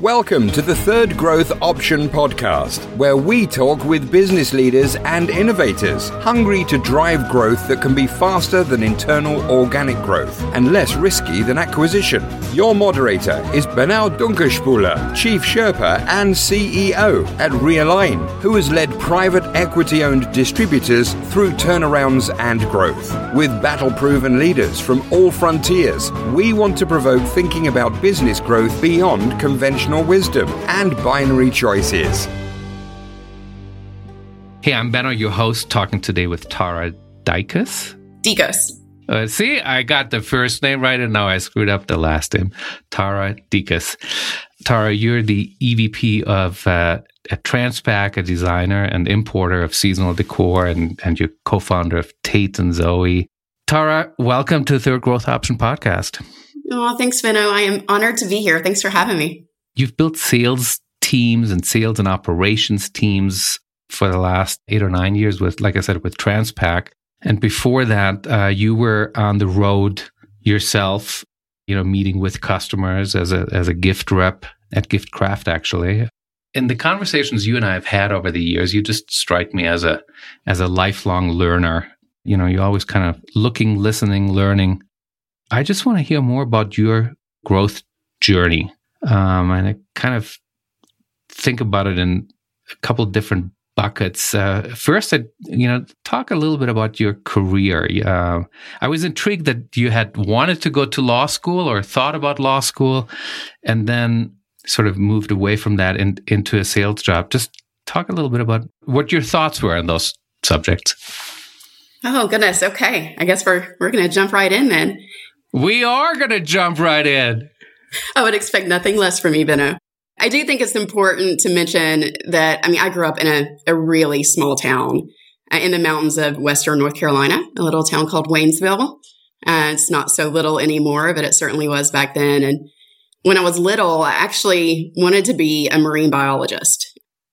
Welcome to the Third Growth Option podcast, where we talk with business leaders and innovators hungry to drive growth that can be faster than internal organic growth and less risky than acquisition. Your moderator is Benal Dunkerspuler, Chief Sherpa and CEO at Realign, who has led private equity owned distributors through turnarounds and growth. With battle proven leaders from all frontiers, we want to provoke thinking about business growth beyond conventional wisdom and binary choices. Hey, I'm Benno, your host, talking today with Tara Dicus. Dicos. Uh, see, I got the first name right, and now I screwed up the last name. Tara Dicus. Tara, you're the EVP of uh, at Transpac, a designer and importer of seasonal decor, and, and you're co-founder of Tate and Zoe. Tara, welcome to the Third Growth Option Podcast. Oh, thanks, Benno. I am honored to be here. Thanks for having me. You've built sales teams and sales and operations teams for the last eight or nine years with, like I said, with Transpac. And before that, uh, you were on the road yourself, you know, meeting with customers as a, as a gift rep at Giftcraft, actually. In the conversations you and I have had over the years, you just strike me as a, as a lifelong learner. You know, you're always kind of looking, listening, learning. I just want to hear more about your growth journey um, and I kind of think about it in a couple different buckets. Uh, first, I you know talk a little bit about your career. Uh, I was intrigued that you had wanted to go to law school or thought about law school, and then sort of moved away from that in, into a sales job. Just talk a little bit about what your thoughts were on those subjects. Oh goodness. Okay, I guess we're we're going to jump right in then. We are going to jump right in. I would expect nothing less from you, Benno. I do think it's important to mention that, I mean, I grew up in a, a really small town uh, in the mountains of Western North Carolina, a little town called Waynesville. Uh, it's not so little anymore, but it certainly was back then. And when I was little, I actually wanted to be a marine biologist.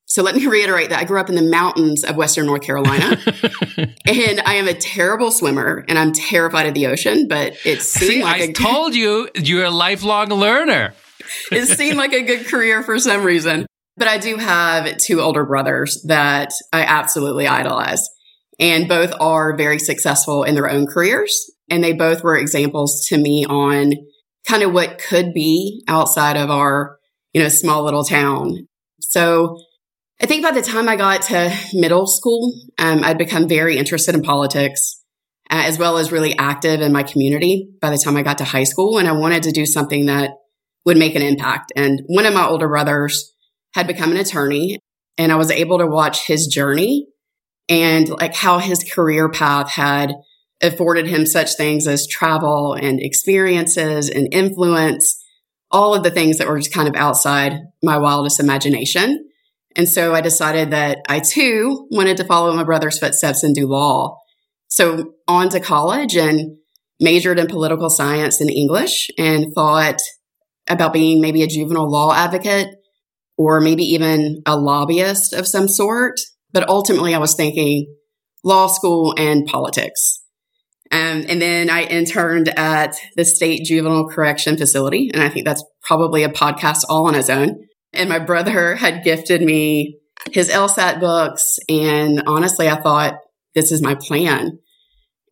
So let me reiterate that I grew up in the mountains of Western North Carolina, and I am a terrible swimmer, and I'm terrified of the ocean. But it seemed See, like I a, told you you're a lifelong learner. it seemed like a good career for some reason. But I do have two older brothers that I absolutely idolize, and both are very successful in their own careers, and they both were examples to me on kind of what could be outside of our you know small little town. So I think by the time I got to middle school, um, I'd become very interested in politics, uh, as well as really active in my community by the time I got to high school. And I wanted to do something that would make an impact. And one of my older brothers had become an attorney, and I was able to watch his journey and like how his career path had afforded him such things as travel and experiences and influence, all of the things that were just kind of outside my wildest imagination. And so I decided that I too wanted to follow my brother's footsteps and do law. So on to college and majored in political science and English and thought about being maybe a juvenile law advocate or maybe even a lobbyist of some sort. But ultimately I was thinking law school and politics. Um, and then I interned at the state juvenile correction facility. And I think that's probably a podcast all on its own. And my brother had gifted me his LSAT books. And honestly, I thought, this is my plan.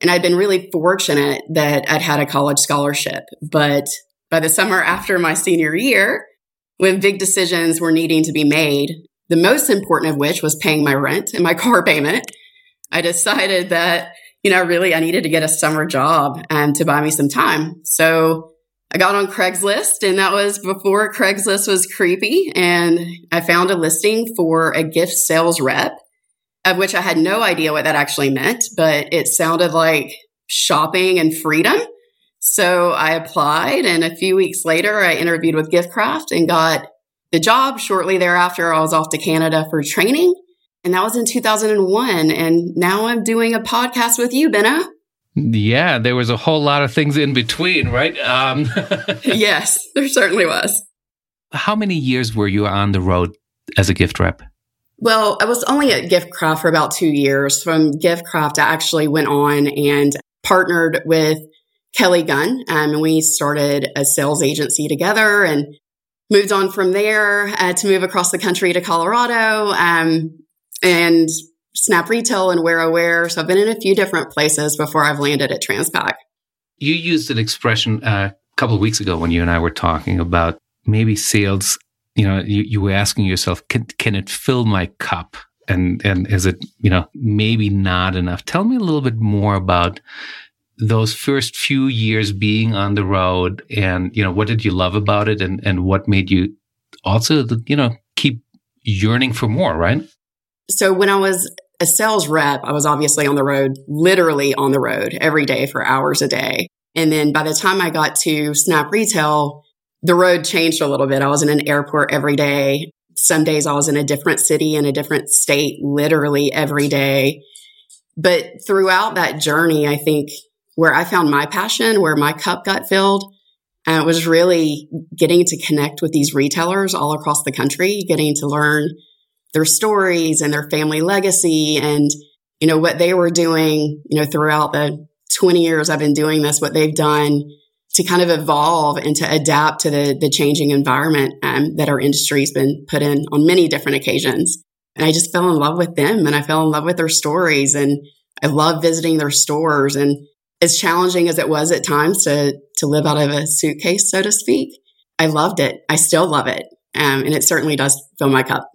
And I'd been really fortunate that I'd had a college scholarship. But by the summer after my senior year, when big decisions were needing to be made, the most important of which was paying my rent and my car payment, I decided that, you know, really I needed to get a summer job and to buy me some time. So I got on Craigslist and that was before Craigslist was creepy. And I found a listing for a gift sales rep, of which I had no idea what that actually meant, but it sounded like shopping and freedom. So I applied and a few weeks later I interviewed with Giftcraft and got the job. Shortly thereafter, I was off to Canada for training. And that was in 2001. And now I'm doing a podcast with you, Benno. Yeah, there was a whole lot of things in between, right? Um, yes, there certainly was. How many years were you on the road as a gift rep? Well, I was only at Giftcraft for about two years. From Giftcraft, I actually went on and partnered with Kelly Gunn, um, and we started a sales agency together. And moved on from there uh, to move across the country to Colorado um, and Snap Retail and Wear Aware. So I've been in a few different places before I've landed at Transpac. You used an expression uh, a couple of weeks ago when you and I were talking about maybe sales. You know, you, you were asking yourself, can, can it fill my cup? And and is it you know maybe not enough? Tell me a little bit more about those first few years being on the road, and you know what did you love about it, and and what made you also you know keep yearning for more, right? So when I was a sales rep, I was obviously on the road, literally on the road every day for hours a day. And then by the time I got to Snap Retail, the road changed a little bit. I was in an airport every day. Some days I was in a different city in a different state, literally every day. But throughout that journey, I think where I found my passion, where my cup got filled, uh, was really getting to connect with these retailers all across the country, getting to learn their stories and their family legacy and, you know, what they were doing, you know, throughout the 20 years I've been doing this, what they've done to kind of evolve and to adapt to the, the changing environment um, that our industry's been put in on many different occasions. And I just fell in love with them and I fell in love with their stories and I love visiting their stores. And as challenging as it was at times to, to live out of a suitcase, so to speak, I loved it. I still love it. Um, and it certainly does fill my cup.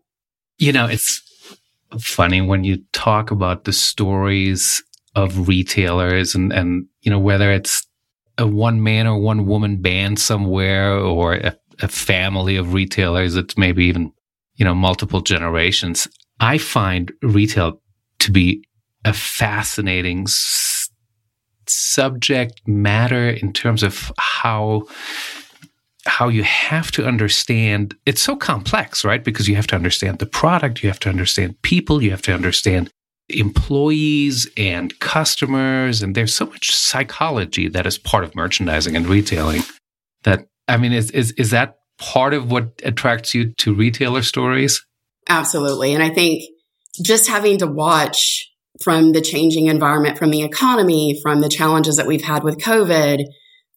You know, it's funny when you talk about the stories of retailers and, and, you know, whether it's a one man or one woman band somewhere or a, a family of retailers, it's maybe even, you know, multiple generations. I find retail to be a fascinating s- subject matter in terms of how how you have to understand it's so complex, right? Because you have to understand the product, you have to understand people, you have to understand employees and customers, and there's so much psychology that is part of merchandising and retailing. That I mean, is is is that part of what attracts you to retailer stories? Absolutely, and I think just having to watch from the changing environment, from the economy, from the challenges that we've had with COVID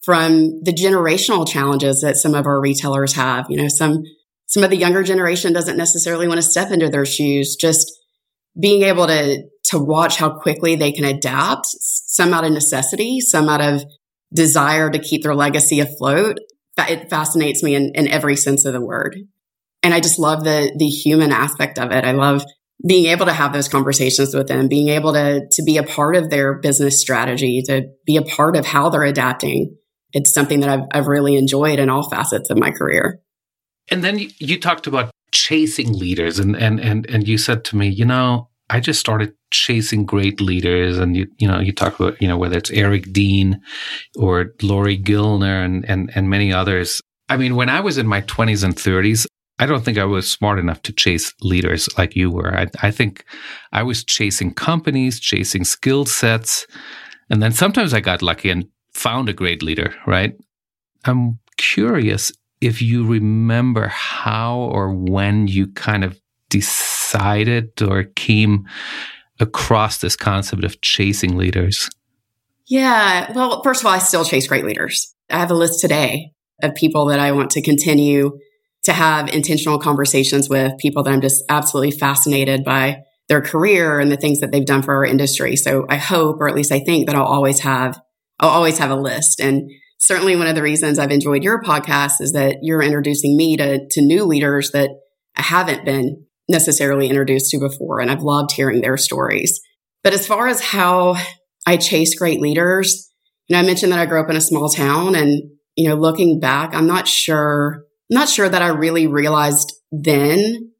from the generational challenges that some of our retailers have. You know, some, some of the younger generation doesn't necessarily want to step into their shoes. Just being able to, to watch how quickly they can adapt, some out of necessity, some out of desire to keep their legacy afloat. It fascinates me in, in every sense of the word. And I just love the, the human aspect of it. I love being able to have those conversations with them, being able to, to be a part of their business strategy, to be a part of how they're adapting it's something that I've, I've really enjoyed in all facets of my career. And then you, talked about chasing leaders and, and, and, and you said to me, you know, I just started chasing great leaders and you, you know, you talk about, you know, whether it's Eric Dean or Lori Gilner and, and, and many others. I mean, when I was in my 20s and 30s, I don't think I was smart enough to chase leaders like you were. I, I think I was chasing companies, chasing skill sets. And then sometimes I got lucky and found a great leader, right? I'm curious if you remember how or when you kind of decided or came across this concept of chasing leaders. Yeah. Well, first of all, I still chase great leaders. I have a list today of people that I want to continue to have intentional conversations with, people that I'm just absolutely fascinated by their career and the things that they've done for our industry. So I hope, or at least I think that I'll always have I'll always have a list. And certainly one of the reasons I've enjoyed your podcast is that you're introducing me to, to new leaders that I haven't been necessarily introduced to before. And I've loved hearing their stories. But as far as how I chase great leaders, you know, I mentioned that I grew up in a small town and, you know, looking back, I'm not sure, I'm not sure that I really realized then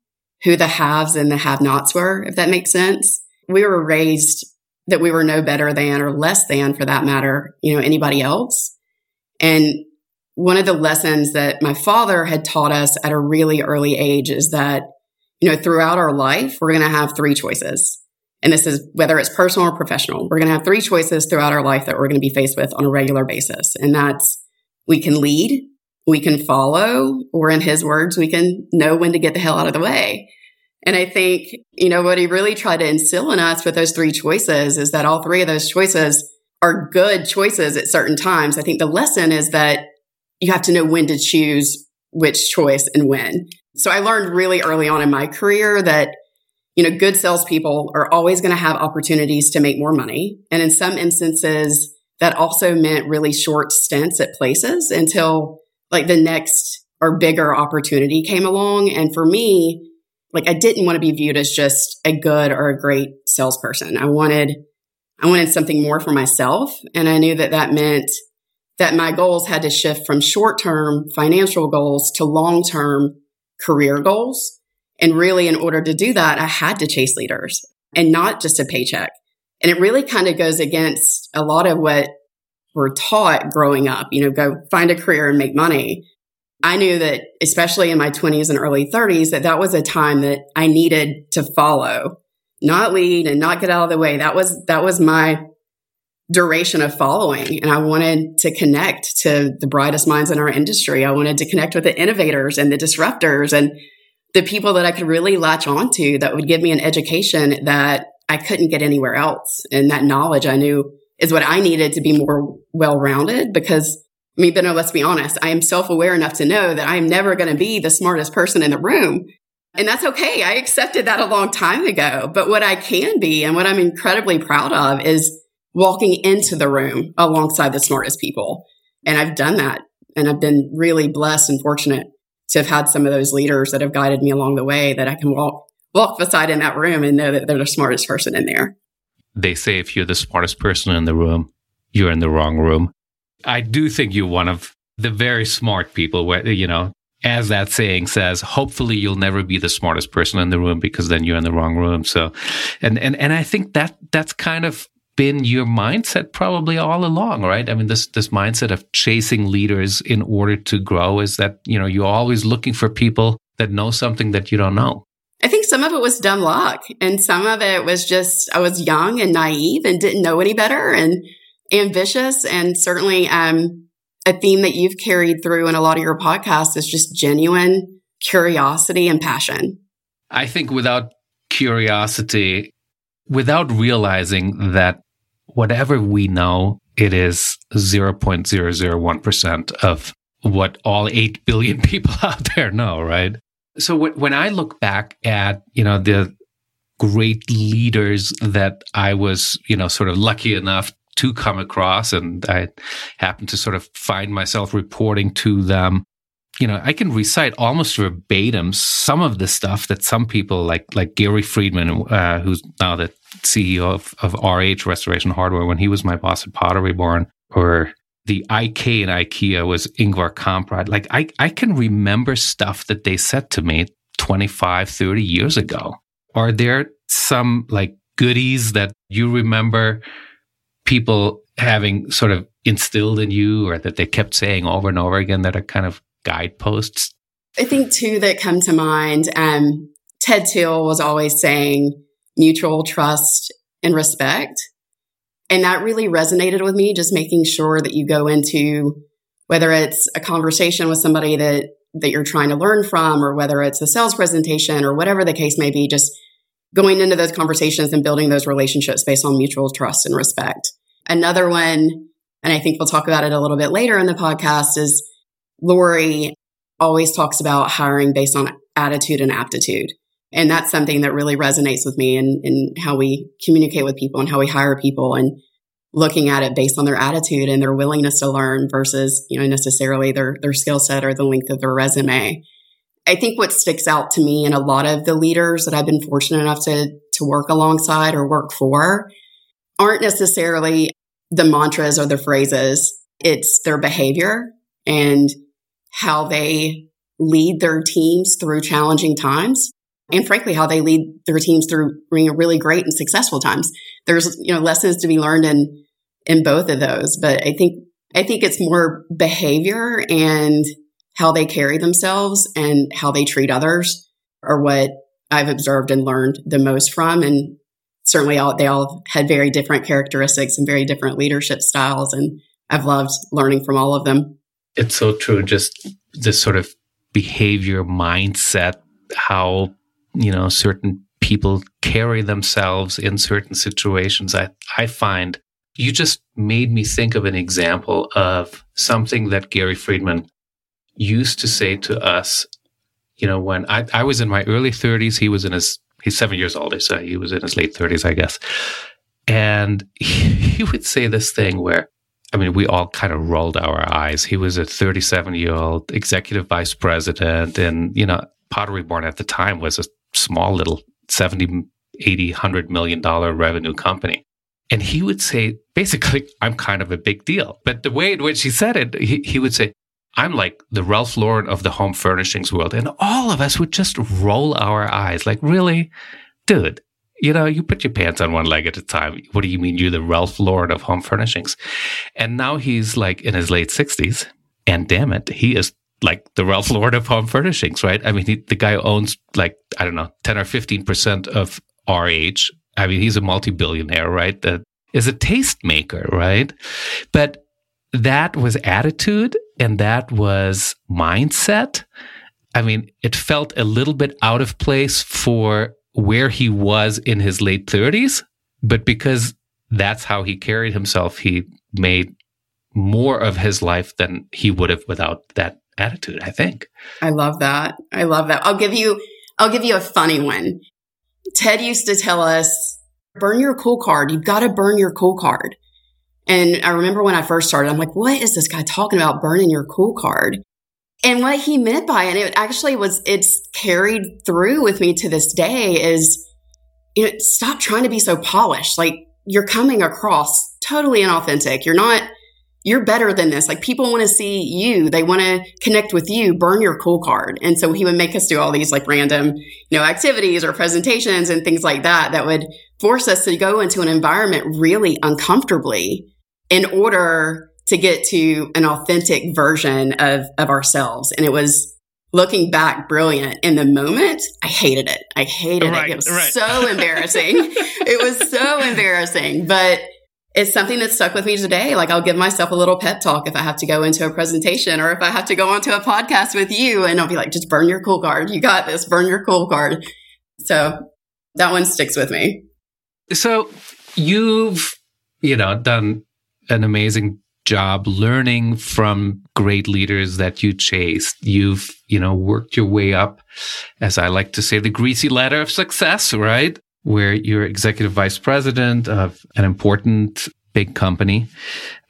who the haves and the have nots were, if that makes sense. We were raised that we were no better than or less than for that matter, you know, anybody else. And one of the lessons that my father had taught us at a really early age is that, you know, throughout our life, we're going to have three choices. And this is whether it's personal or professional. We're going to have three choices throughout our life that we're going to be faced with on a regular basis. And that's we can lead, we can follow, or in his words, we can know when to get the hell out of the way. And I think, you know, what he really tried to instill in us with those three choices is that all three of those choices are good choices at certain times. I think the lesson is that you have to know when to choose which choice and when. So I learned really early on in my career that, you know, good salespeople are always going to have opportunities to make more money. And in some instances, that also meant really short stints at places until like the next or bigger opportunity came along. And for me, like I didn't want to be viewed as just a good or a great salesperson. I wanted, I wanted something more for myself. And I knew that that meant that my goals had to shift from short term financial goals to long term career goals. And really, in order to do that, I had to chase leaders and not just a paycheck. And it really kind of goes against a lot of what we're taught growing up, you know, go find a career and make money. I knew that, especially in my 20s and early 30s, that that was a time that I needed to follow, not lead and not get out of the way. That was, that was my duration of following. And I wanted to connect to the brightest minds in our industry. I wanted to connect with the innovators and the disruptors and the people that I could really latch onto that would give me an education that I couldn't get anywhere else. And that knowledge I knew is what I needed to be more well rounded because I mean, but no, let's be honest. I am self aware enough to know that I am never going to be the smartest person in the room. And that's okay. I accepted that a long time ago. But what I can be and what I'm incredibly proud of is walking into the room alongside the smartest people. And I've done that. And I've been really blessed and fortunate to have had some of those leaders that have guided me along the way that I can walk, walk beside in that room and know that they're the smartest person in there. They say if you're the smartest person in the room, you're in the wrong room. I do think you're one of the very smart people where, you know, as that saying says, hopefully you'll never be the smartest person in the room because then you're in the wrong room. So, and, and, and I think that that's kind of been your mindset probably all along, right? I mean, this this mindset of chasing leaders in order to grow is that you know you're always looking for people that know something that you don't know. I think some of it was dumb luck, and some of it was just I was young and naive and didn't know any better and ambitious, and certainly um, a theme that you've carried through in a lot of your podcasts is just genuine curiosity and passion. I think without curiosity, without realizing that whatever we know, it is 0.001% of what all 8 billion people out there know, right? So when I look back at, you know, the great leaders that I was, you know, sort of lucky enough to come across and I happened to sort of find myself reporting to them you know, I can recite almost verbatim some of the stuff that some people like, like Gary Friedman, uh, who's now the CEO of, of RH Restoration Hardware, when he was my boss at Pottery Barn, or the IK in IKEA was Ingvar Kamprad. Like, I, I can remember stuff that they said to me 25, 30 years ago. Are there some like goodies that you remember people having sort of instilled in you or that they kept saying over and over again that are kind of guideposts? I think two that come to mind. Um, Ted Thiel was always saying mutual trust and respect. And that really resonated with me, just making sure that you go into whether it's a conversation with somebody that, that you're trying to learn from, or whether it's a sales presentation or whatever the case may be, just going into those conversations and building those relationships based on mutual trust and respect. Another one, and I think we'll talk about it a little bit later in the podcast, is Lori always talks about hiring based on attitude and aptitude. And that's something that really resonates with me in, in how we communicate with people and how we hire people and looking at it based on their attitude and their willingness to learn versus, you know, necessarily their, their skill set or the length of their resume. I think what sticks out to me and a lot of the leaders that I've been fortunate enough to, to work alongside or work for aren't necessarily the mantras or the phrases. It's their behavior and how they lead their teams through challenging times and frankly how they lead their teams through really great and successful times there's you know lessons to be learned in in both of those but i think i think it's more behavior and how they carry themselves and how they treat others are what i've observed and learned the most from and certainly all, they all had very different characteristics and very different leadership styles and i've loved learning from all of them it's so true. Just this sort of behavior mindset, how, you know, certain people carry themselves in certain situations. I, I find you just made me think of an example of something that Gary Friedman used to say to us, you know, when I, I was in my early 30s, he was in his, he's seven years older, so he was in his late 30s, I guess. And he, he would say this thing where, I mean, we all kind of rolled our eyes. He was a 37 year old executive vice president, and, you know, Pottery Barn at the time was a small little 70, 80, 100 million dollar revenue company. And he would say, basically, I'm kind of a big deal. But the way in which he said it, he, he would say, I'm like the Ralph Lauren of the home furnishings world. And all of us would just roll our eyes like, really? Dude, you know, you put your pants on one leg at a time. What do you mean you're the Ralph Lauren of home furnishings? And now he's like in his late 60s. And damn it, he is like the Ralph Lauren of home furnishings, right? I mean, he, the guy owns like, I don't know, 10 or 15% of RH. I mean, he's a multi billionaire, right? That is a tastemaker, right? But that was attitude and that was mindset. I mean, it felt a little bit out of place for where he was in his late 30s, but because that's how he carried himself, he made more of his life than he would have without that attitude, I think. I love that. I love that. I'll give you I'll give you a funny one. Ted used to tell us, burn your cool card. You've got to burn your cool card. And I remember when I first started, I'm like, what is this guy talking about burning your cool card? And what he meant by it, it actually was, it's carried through with me to this day is, you know, stop trying to be so polished. Like you're coming across totally inauthentic. You're not, you're better than this. Like people want to see you. They want to connect with you. Burn your cool card. And so he would make us do all these like random, you know, activities or presentations and things like that that would force us to go into an environment really uncomfortably in order to get to an authentic version of, of ourselves. And it was looking back brilliant in the moment. I hated it. I hated right, it. It was right. so embarrassing. it was so embarrassing, but it's something that stuck with me today. Like I'll give myself a little pep talk if I have to go into a presentation or if I have to go onto a podcast with you and I'll be like, just burn your cool card. You got this. Burn your cool card. So that one sticks with me. So you've, you know, done an amazing job learning from great leaders that you chased. You've, you know, worked your way up, as I like to say, the greasy ladder of success, right? Where you're executive vice president of an important big company.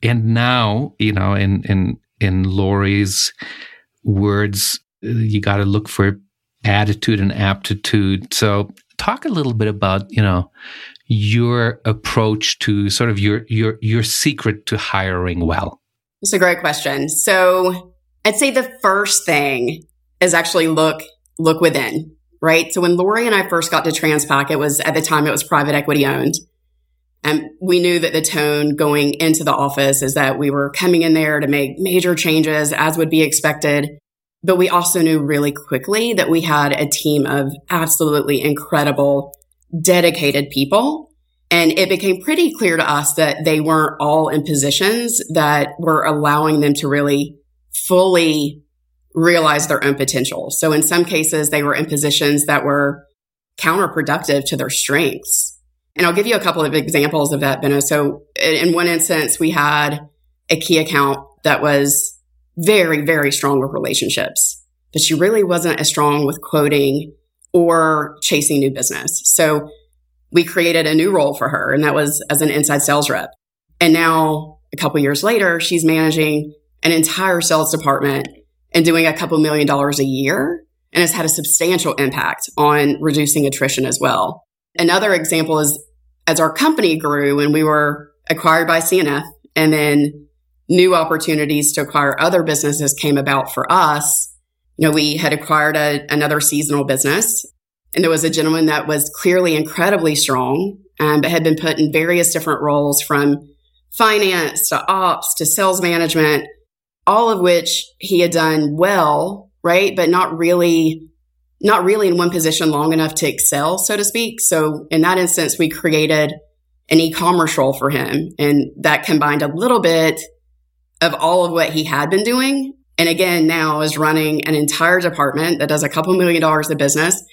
And now, you know, in, in, in Lori's words, you got to look for attitude and aptitude. So talk a little bit about, you know, your approach to sort of your your your secret to hiring well? It's a great question. So I'd say the first thing is actually look look within, right? So when Lori and I first got to Transpac, it was at the time it was private equity owned. And we knew that the tone going into the office is that we were coming in there to make major changes as would be expected. But we also knew really quickly that we had a team of absolutely incredible dedicated people. And it became pretty clear to us that they weren't all in positions that were allowing them to really fully realize their own potential. So in some cases, they were in positions that were counterproductive to their strengths. And I'll give you a couple of examples of that, Benno. So in one instance, we had a key account that was very, very strong with relationships, but she really wasn't as strong with quoting or chasing new business. So we created a new role for her and that was as an inside sales rep. And now a couple years later, she's managing an entire sales department and doing a couple million dollars a year and has had a substantial impact on reducing attrition as well. Another example is as our company grew and we were acquired by CNF and then new opportunities to acquire other businesses came about for us you know, we had acquired a, another seasonal business and there was a gentleman that was clearly incredibly strong, um, but had been put in various different roles from finance to ops to sales management, all of which he had done well, right? But not really, not really in one position long enough to excel, so to speak. So in that instance, we created an e-commerce role for him and that combined a little bit of all of what he had been doing and again, now is running an entire department that does a couple million dollars of business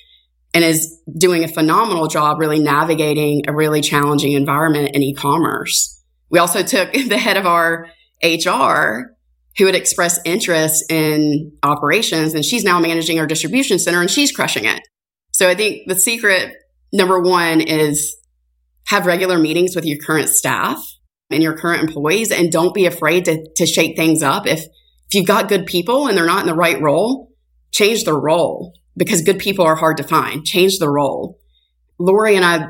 and is doing a phenomenal job really navigating a really challenging environment in e-commerce. We also took the head of our HR who had expressed interest in operations and she's now managing our distribution center and she's crushing it. So I think the secret number one is have regular meetings with your current staff and your current employees and don't be afraid to, to shake things up. If, if you've got good people and they're not in the right role, change the role because good people are hard to find. Change the role. Lori and I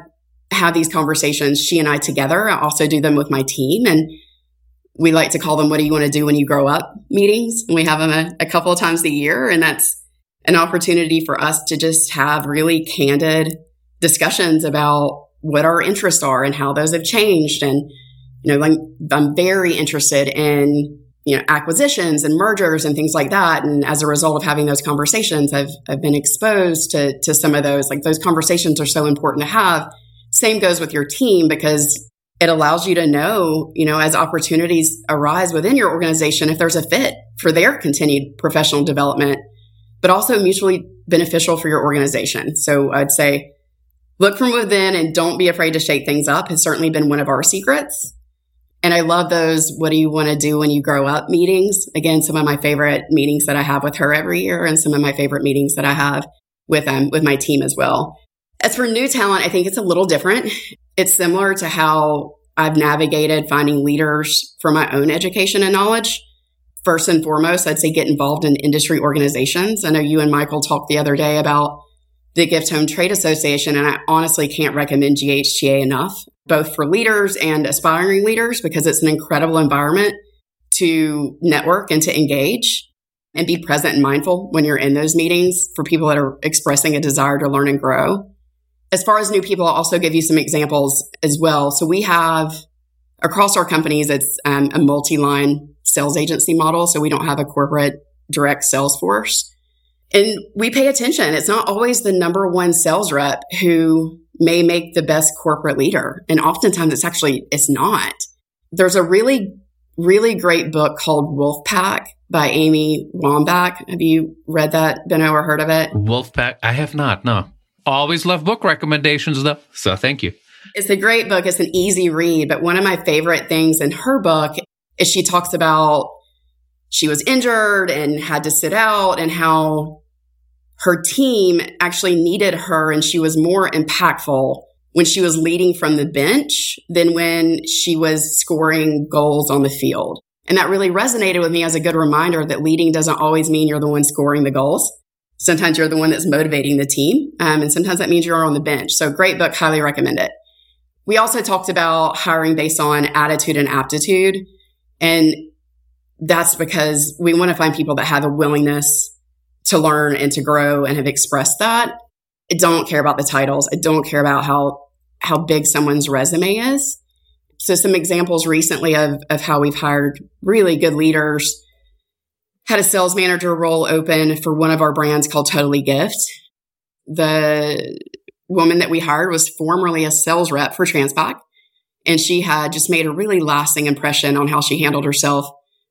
have these conversations, she and I together. I also do them with my team and we like to call them what do you want to do when you grow up meetings. And we have them a, a couple of times a year. And that's an opportunity for us to just have really candid discussions about what our interests are and how those have changed. And, you know, like I'm very interested in, you know, acquisitions and mergers and things like that. And as a result of having those conversations, I've, I've been exposed to, to some of those. Like those conversations are so important to have. Same goes with your team because it allows you to know, you know, as opportunities arise within your organization, if there's a fit for their continued professional development, but also mutually beneficial for your organization. So I'd say look from within and don't be afraid to shake things up has certainly been one of our secrets. And I love those what do you want to do when you grow up meetings. Again, some of my favorite meetings that I have with her every year and some of my favorite meetings that I have with um, with my team as well. As for new talent, I think it's a little different. It's similar to how I've navigated finding leaders for my own education and knowledge. First and foremost, I'd say get involved in industry organizations. I know you and Michael talked the other day about the Gift Home Trade Association, and I honestly can't recommend GHTA enough, both for leaders and aspiring leaders, because it's an incredible environment to network and to engage and be present and mindful when you're in those meetings for people that are expressing a desire to learn and grow. As far as new people, I'll also give you some examples as well. So we have across our companies, it's um, a multi-line sales agency model. So we don't have a corporate direct sales force. And we pay attention. It's not always the number one sales rep who may make the best corporate leader. And oftentimes it's actually, it's not. There's a really, really great book called Wolfpack by Abby Wambach. Have you read that, Benno, or heard of it? Wolfpack? I have not, no. Always love book recommendations though. So thank you. It's a great book. It's an easy read. But one of my favorite things in her book is she talks about she was injured and had to sit out and how her team actually needed her and she was more impactful when she was leading from the bench than when she was scoring goals on the field. And that really resonated with me as a good reminder that leading doesn't always mean you're the one scoring the goals. Sometimes you're the one that's motivating the team. Um, and sometimes that means you're on the bench. So great book. Highly recommend it. We also talked about hiring based on attitude and aptitude. And that's because we want to find people that have a willingness to learn and to grow and have expressed that. I don't care about the titles. I don't care about how, how big someone's resume is. So some examples recently of, of how we've hired really good leaders. Had a sales manager role open for one of our brands called Totally Gift. The woman that we hired was formerly a sales rep for Transpac. And she had just made a really lasting impression on how she handled herself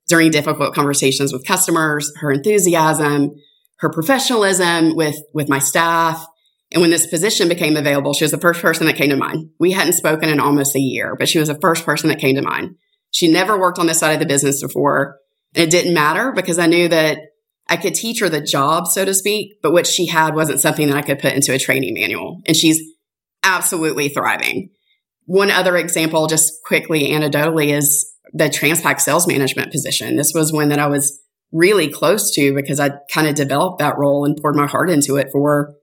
during difficult conversations with customers, her enthusiasm, her professionalism with, with my staff. And when this position became available, she was the first person that came to mind. We hadn't spoken in almost a year, but she was the first person that came to mind. She never worked on this side of the business before. And it didn't matter because I knew that I could teach her the job, so to speak, but what she had wasn't something that I could put into a training manual. And she's absolutely thriving. One other example, just quickly anecdotally, is the Transpac sales management position. This was one that I was really close to because I kind of developed that role and poured my heart into it for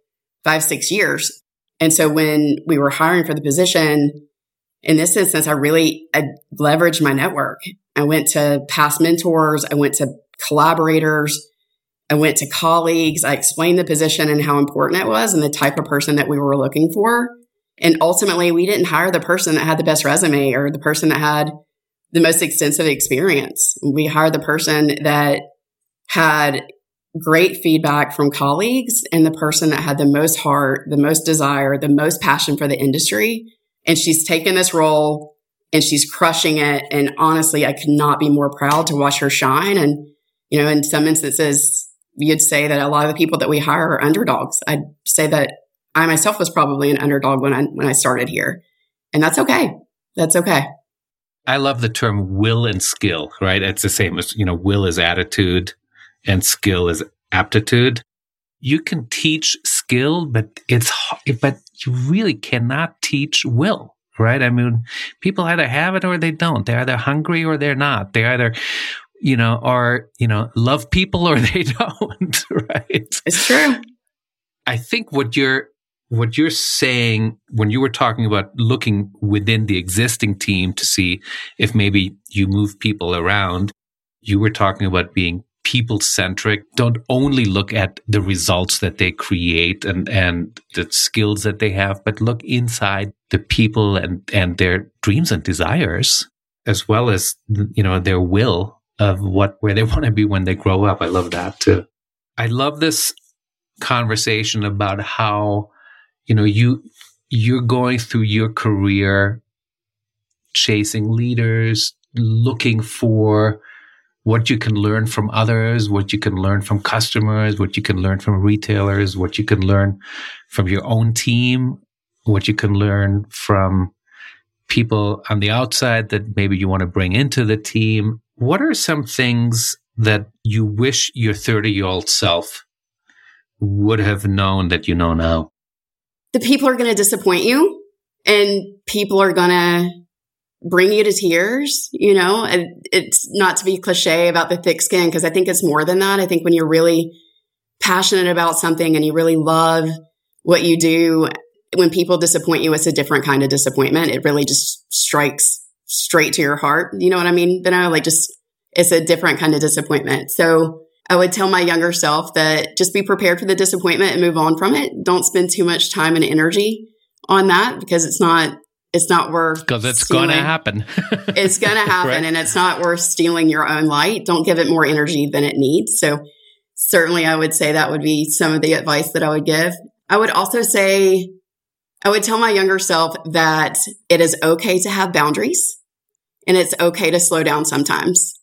five, six years. And so when we were hiring for the position, in this instance, I really I leveraged my network. I went to past mentors. I went to collaborators. I went to colleagues. I explained the position and how important it was and the type of person that we were looking for. And ultimately, we didn't hire the person that had the best resume or the person that had the most extensive experience. We hired the person that had great feedback from colleagues and the person that had the most heart, the most desire, the most passion for the industry. And she's taken this role and she's crushing it. And honestly, I could not be more proud to watch her shine. And, you know, in some instances, you'd say that a lot of the people that we hire are underdogs. I'd say that I myself was probably an underdog when I, when I started here. And that's okay. That's okay. I love the term will and skill, right? It's the same as, you know, will is attitude and skill is aptitude. You can teach skill, but it's, but you really cannot teach will, right? I mean, people either have it or they don't. They're either hungry or they're not. They either, you know, are, you know, love people or they don't, right? It's true. I think what you're what you're saying when you were talking about looking within the existing team to see if maybe you move people around, you were talking about being people centric. Don't only look at the results that they create and, and the skills that they have, but look inside the people and, and their dreams and desires, as well as, you know, their will of what, where they want to be when they grow up. I love that too. I love this conversation about how you know you you're going through your career chasing leaders looking for what you can learn from others what you can learn from customers what you can learn from retailers what you can learn from your own team what you can learn from people on the outside that maybe you want to bring into the team. What are some things that you wish your 30 year old self would have known that you know now the people are going to disappoint you and people are going to bring you to tears, you know, and it's not to be cliche about the thick skin because I think it's more than that. I think when you're really passionate about something and you really love what you do, when people disappoint you, it's a different kind of disappointment. It really just strikes straight to your heart. You know what I mean? But I like just, it's a different kind of disappointment. So I would tell my younger self that just be prepared for the disappointment and move on from it. Don't spend too much time and energy on that because it's not it's not worth because it's going to happen. it's going to happen, right. and it's not worth stealing your own light. Don't give it more energy than it needs. So certainly, I would say that would be some of the advice that I would give. I would also say I would tell my younger self that it is okay to have boundaries and it's okay to slow down sometimes.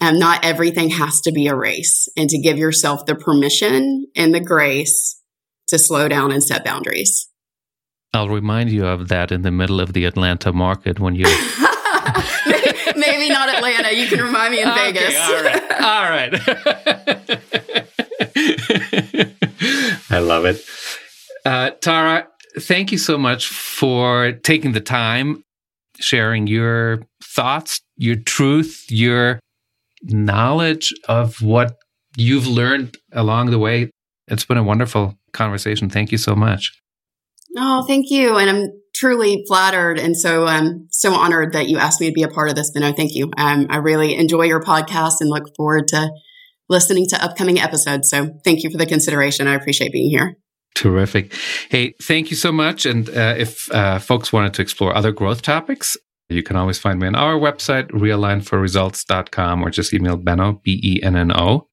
Um, not everything has to be a race and to give yourself the permission and the grace to slow down and set boundaries. I'll remind you of that in the middle of the Atlanta market when you. Maybe not Atlanta. You can remind me in okay, Vegas. All right. All right. I love it. Uh, Tara, thank you so much for taking the time, sharing your thoughts, your truth, your knowledge of what you've learned along the way. It's been a wonderful conversation. Thank you so much. Oh, thank you. And I'm truly flattered and so um so honored that you asked me to be a part of this. But no, thank you. Um, I really enjoy your podcast and look forward to listening to upcoming episodes. So thank you for the consideration. I appreciate being here. Terrific. Hey, thank you so much. And uh, if uh, folks wanted to explore other growth topics, you can always find me on our website, realignforresults.com, or just email Benno, B E N N O,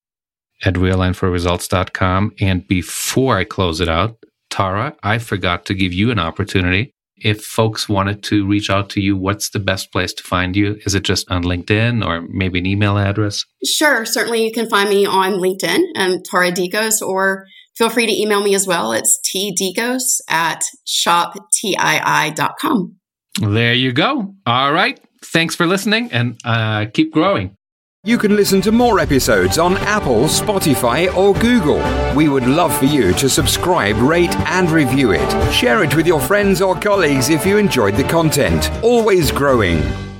at realignforresults.com. And before I close it out, Tara, I forgot to give you an opportunity. If folks wanted to reach out to you, what's the best place to find you? Is it just on LinkedIn or maybe an email address? Sure. Certainly you can find me on LinkedIn, um, Tara Dekos, or feel free to email me as well. It's tdekos at shoptii.com. There you go. All right. Thanks for listening and uh, keep growing. You can listen to more episodes on Apple, Spotify, or Google. We would love for you to subscribe, rate, and review it. Share it with your friends or colleagues if you enjoyed the content. Always growing.